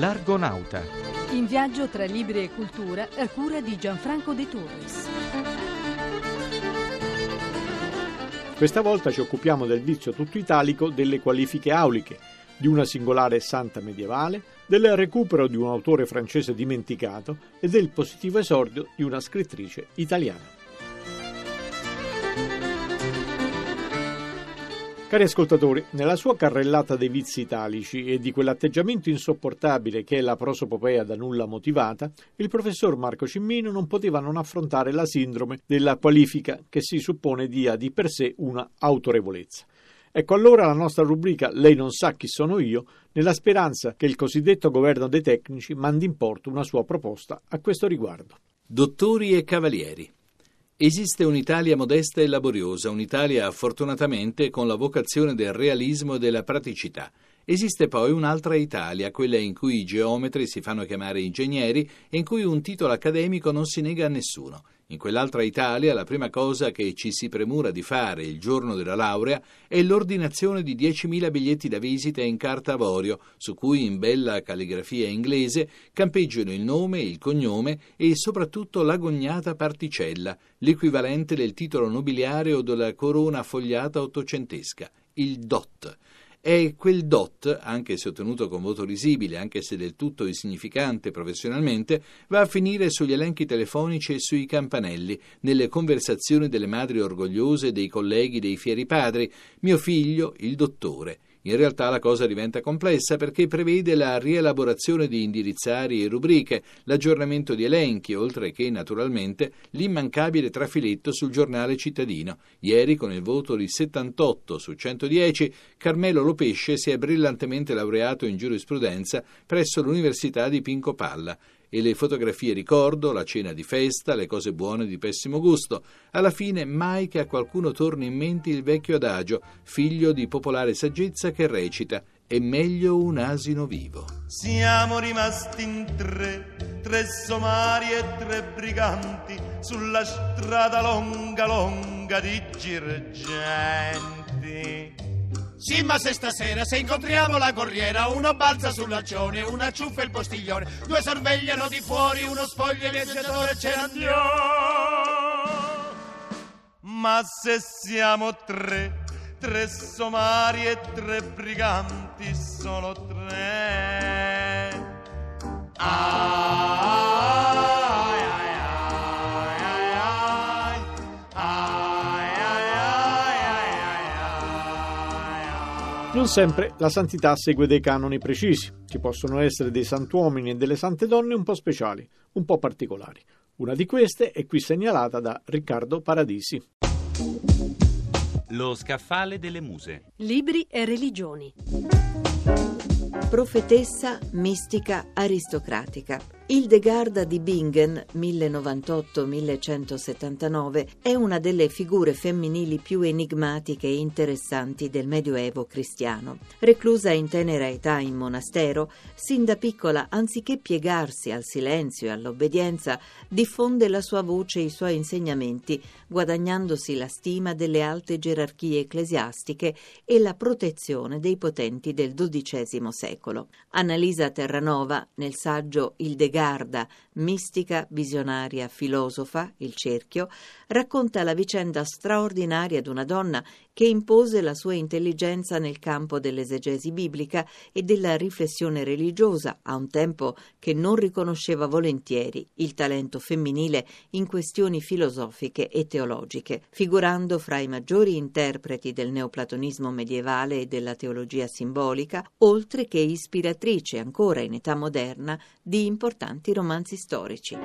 L'Argonauta. In viaggio tra libri e cultura a cura di Gianfranco De Torres. Questa volta ci occupiamo del vizio tutto italico delle qualifiche auliche, di una singolare santa medievale, del recupero di un autore francese dimenticato e del positivo esordio di una scrittrice italiana. Cari ascoltatori, nella sua carrellata dei vizi italici e di quell'atteggiamento insopportabile che è la prosopopea da nulla motivata, il professor Marco Cimmino non poteva non affrontare la sindrome della qualifica che si suppone dia di per sé una autorevolezza. Ecco allora la nostra rubrica Lei non sa chi sono io, nella speranza che il cosiddetto governo dei tecnici mandi in porto una sua proposta a questo riguardo. Dottori e cavalieri. Esiste un'Italia modesta e laboriosa, un'Italia fortunatamente con la vocazione del realismo e della praticità. Esiste poi un'altra Italia, quella in cui i geometri si fanno chiamare ingegneri e in cui un titolo accademico non si nega a nessuno. In quell'altra Italia la prima cosa che ci si premura di fare il giorno della laurea è l'ordinazione di 10.000 biglietti da visita in carta avorio, su cui in bella calligrafia inglese campeggiano il nome, il cognome e soprattutto l'agognata particella, l'equivalente del titolo nobiliare o della corona fogliata ottocentesca, il DOT è quel DOT, anche se ottenuto con voto risibile, anche se del tutto insignificante professionalmente, va a finire sugli elenchi telefonici e sui campanelli, nelle conversazioni delle madri orgogliose dei colleghi dei fieri padri, mio figlio, il dottore. In realtà la cosa diventa complessa perché prevede la rielaborazione di indirizzari e rubriche, l'aggiornamento di elenchi, oltre che naturalmente l'immancabile trafiletto sul giornale cittadino. Ieri, con il voto di 78 su 110, Carmelo Lopesce si è brillantemente laureato in giurisprudenza presso l'Università di Pinco Palla e le fotografie ricordo, la cena di festa, le cose buone di pessimo gusto. Alla fine mai che a qualcuno torni in mente il vecchio adagio, figlio di popolare saggezza che recita è meglio un asino vivo. Siamo rimasti in tre, tre somari e tre briganti, sulla strada longa longa di girgenti. Sì, ma se stasera se incontriamo la corriera, uno balza sull'accione, una ciuffa il postiglione, due sorvegliano di fuori, uno spoglia il viaggiatore, ce l'andiamo. Ma se siamo tre, tre somari e tre briganti, solo tre. Non sempre la santità segue dei canoni precisi. Ci possono essere dei santuomini e delle sante donne un po' speciali, un po' particolari. Una di queste è qui segnalata da Riccardo Paradisi. Lo scaffale delle muse. Libri e religioni. Profetessa mistica aristocratica. Hildegarda di Bingen, 1098-1179, è una delle figure femminili più enigmatiche e interessanti del Medioevo cristiano. Reclusa in tenera età in monastero, sin da piccola, anziché piegarsi al silenzio e all'obbedienza, diffonde la sua voce e i suoi insegnamenti, guadagnandosi la stima delle alte gerarchie ecclesiastiche e la protezione dei potenti del XII secolo. Annalisa Terranova, nel saggio Hildegarda Garda, mistica, visionaria, filosofa, il cerchio, racconta la vicenda straordinaria di una donna che impose la sua intelligenza nel campo dell'esegesi biblica e della riflessione religiosa, a un tempo che non riconosceva volentieri il talento femminile in questioni filosofiche e teologiche, figurando fra i maggiori interpreti del neoplatonismo medievale e della teologia simbolica, oltre che ispiratrice ancora in età moderna di importanti romanzi storici.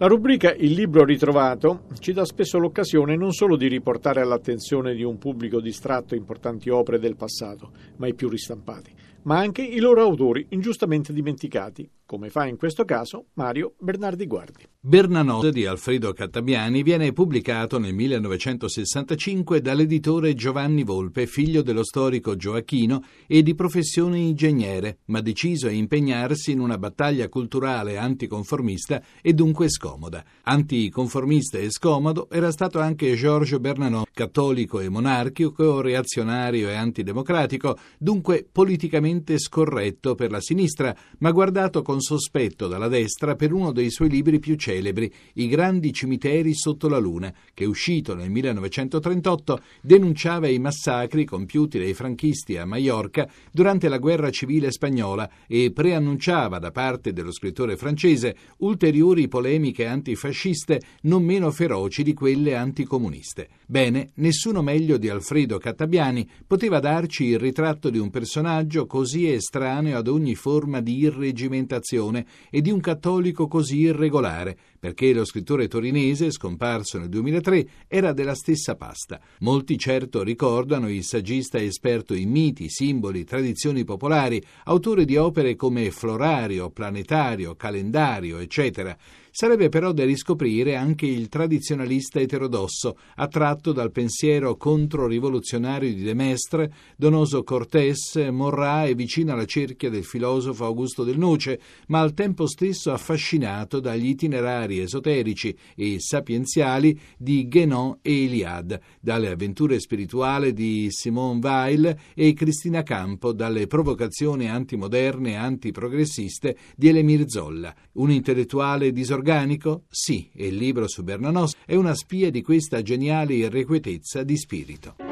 La rubrica Il libro ritrovato ci dà spesso l'occasione non solo di riportare all'attenzione di un pubblico distratto importanti opere del passato, ma i più ristampati, ma anche i loro autori ingiustamente dimenticati, come fa in questo caso Mario Bernardi Guardi. Bernanos di Alfredo Cattabiani viene pubblicato nel 1965 dall'editore Giovanni Volpe, figlio dello storico Gioacchino e di professione ingegnere, ma deciso a impegnarsi in una battaglia culturale anticonformista e dunque scomoda. Anticonformista e scomodo era stato anche Georges Bernanos, cattolico e monarchico, reazionario e antidemocratico, dunque politicamente scorretto per la sinistra, ma guardato con sospetto dalla destra per uno dei suoi libri più celebri, I grandi cimiteri sotto la luna, che uscito nel 1938 denunciava i massacri compiuti dai franchisti a Maiorca durante la guerra civile spagnola e preannunciava da parte dello scrittore francese ulteriori polemiche antifasciste non meno feroci di quelle anticomuniste. Bene, nessuno meglio di Alfredo Cattabiani poteva darci il ritratto di un personaggio così estraneo ad ogni forma di irregimentazione e di un cattolico così irregolare, perché lo scrittore torinese, scomparso nel 2003, era della stessa pasta. Molti certo ricordano il saggista esperto in miti, simboli, tradizioni popolari, autore di opere come Florario, Planetario, Calendario, eccetera. Sarebbe però da riscoprire anche il tradizionalista eterodosso, attratto dal pensiero controrivoluzionario di De Mestre, Donoso Cortés, Morrà e vicino alla cerchia del filosofo Augusto del Noce, ma al tempo stesso affascinato dagli itinerari esoterici e sapienziali di Guénon e Eliade, dalle avventure spirituali di Simone Weil e Cristina Campo, dalle provocazioni antimoderne e antiprogressiste di Elemir Zolla. Un intellettuale disorganico organico? Sì, e il libro su Bernanos è una spia di questa geniale irrequietezza di spirito.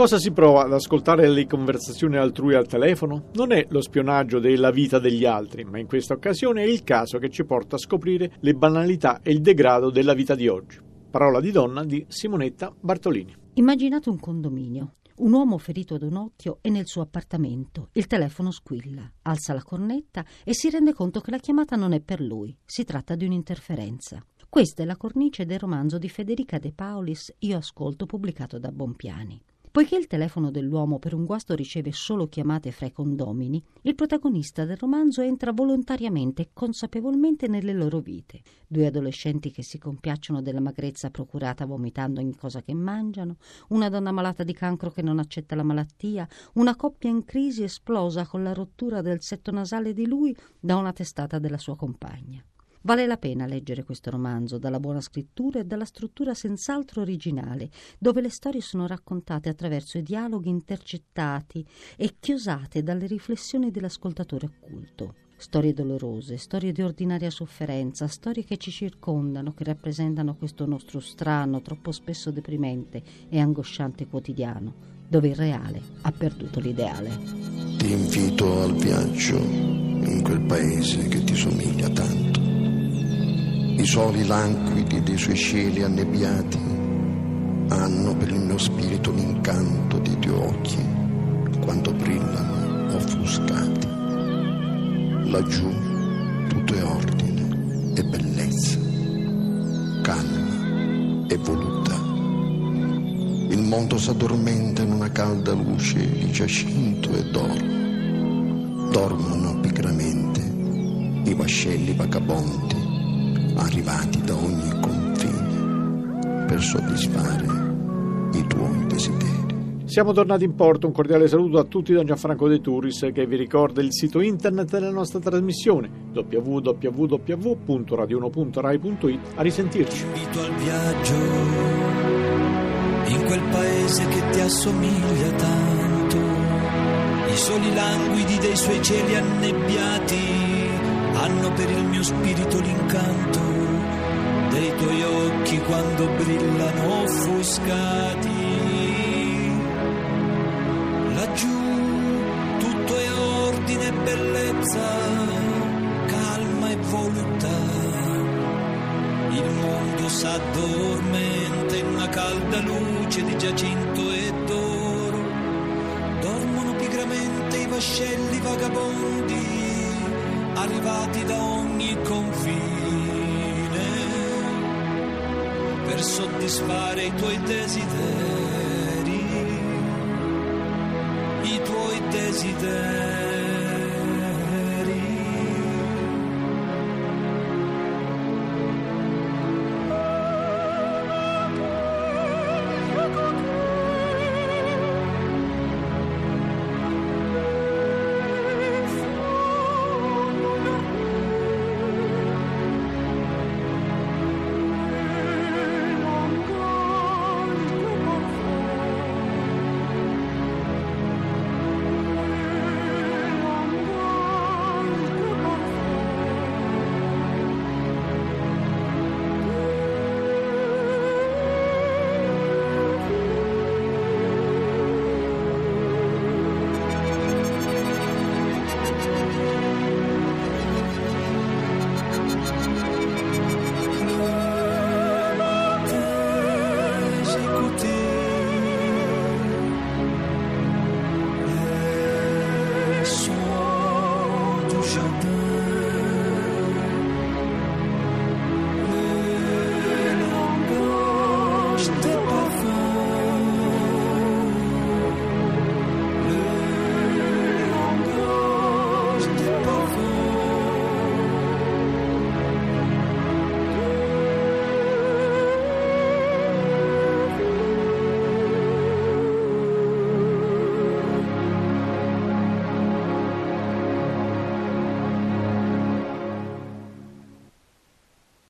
Cosa si prova ad ascoltare le conversazioni altrui al telefono? Non è lo spionaggio della vita degli altri, ma in questa occasione è il caso che ci porta a scoprire le banalità e il degrado della vita di oggi. Parola di donna di Simonetta Bartolini. Immaginate un condominio. Un uomo ferito ad un occhio è nel suo appartamento. Il telefono squilla, alza la cornetta e si rende conto che la chiamata non è per lui. Si tratta di un'interferenza. Questa è la cornice del romanzo di Federica De Paulis Io ascolto pubblicato da Bompiani. Poiché il telefono dell'uomo per un guasto riceve solo chiamate fra i condomini, il protagonista del romanzo entra volontariamente e consapevolmente nelle loro vite. Due adolescenti che si compiacciono della magrezza procurata vomitando ogni cosa che mangiano, una donna malata di cancro che non accetta la malattia, una coppia in crisi esplosa con la rottura del setto nasale di lui da una testata della sua compagna. Vale la pena leggere questo romanzo dalla buona scrittura e dalla struttura senz'altro originale, dove le storie sono raccontate attraverso i dialoghi intercettati e chiosate dalle riflessioni dell'ascoltatore occulto. Storie dolorose, storie di ordinaria sofferenza, storie che ci circondano, che rappresentano questo nostro strano, troppo spesso deprimente e angosciante quotidiano, dove il reale ha perduto l'ideale. Ti invito al viaggio in quel paese che ti somiglia tanto i soli languidi dei suoi cieli annebbiati hanno per il mio spirito l'incanto dei tuoi occhi quando brillano offuscati. Laggiù tutto è ordine e bellezza, calma e voluttà. Il mondo s'addormenta in una calda luce di giacinto e d'oro. Dormono pigramente i vascelli vagabondi arrivati da ogni confine per soddisfare i tuoi desideri. Siamo tornati in porto, un cordiale saluto a tutti da Gianfranco De Turris che vi ricorda il sito internet della nostra trasmissione www.radio1.rai.it a risentirci. Invito al viaggio in quel paese che ti assomiglia tanto, i soli languidi dei suoi cieli annebbiati hanno per il mio spirito l'incanto dei tuoi occhi quando brillano offuscati. Laggiù tutto è ordine e bellezza, calma e voluttà. Il mondo s'addormenta in una calda luce di giacinto e d'oro. Dormono pigramente i vascelli vagabondi arrivati da ogni per soddisfare i tuoi desideri, i tuoi desideri.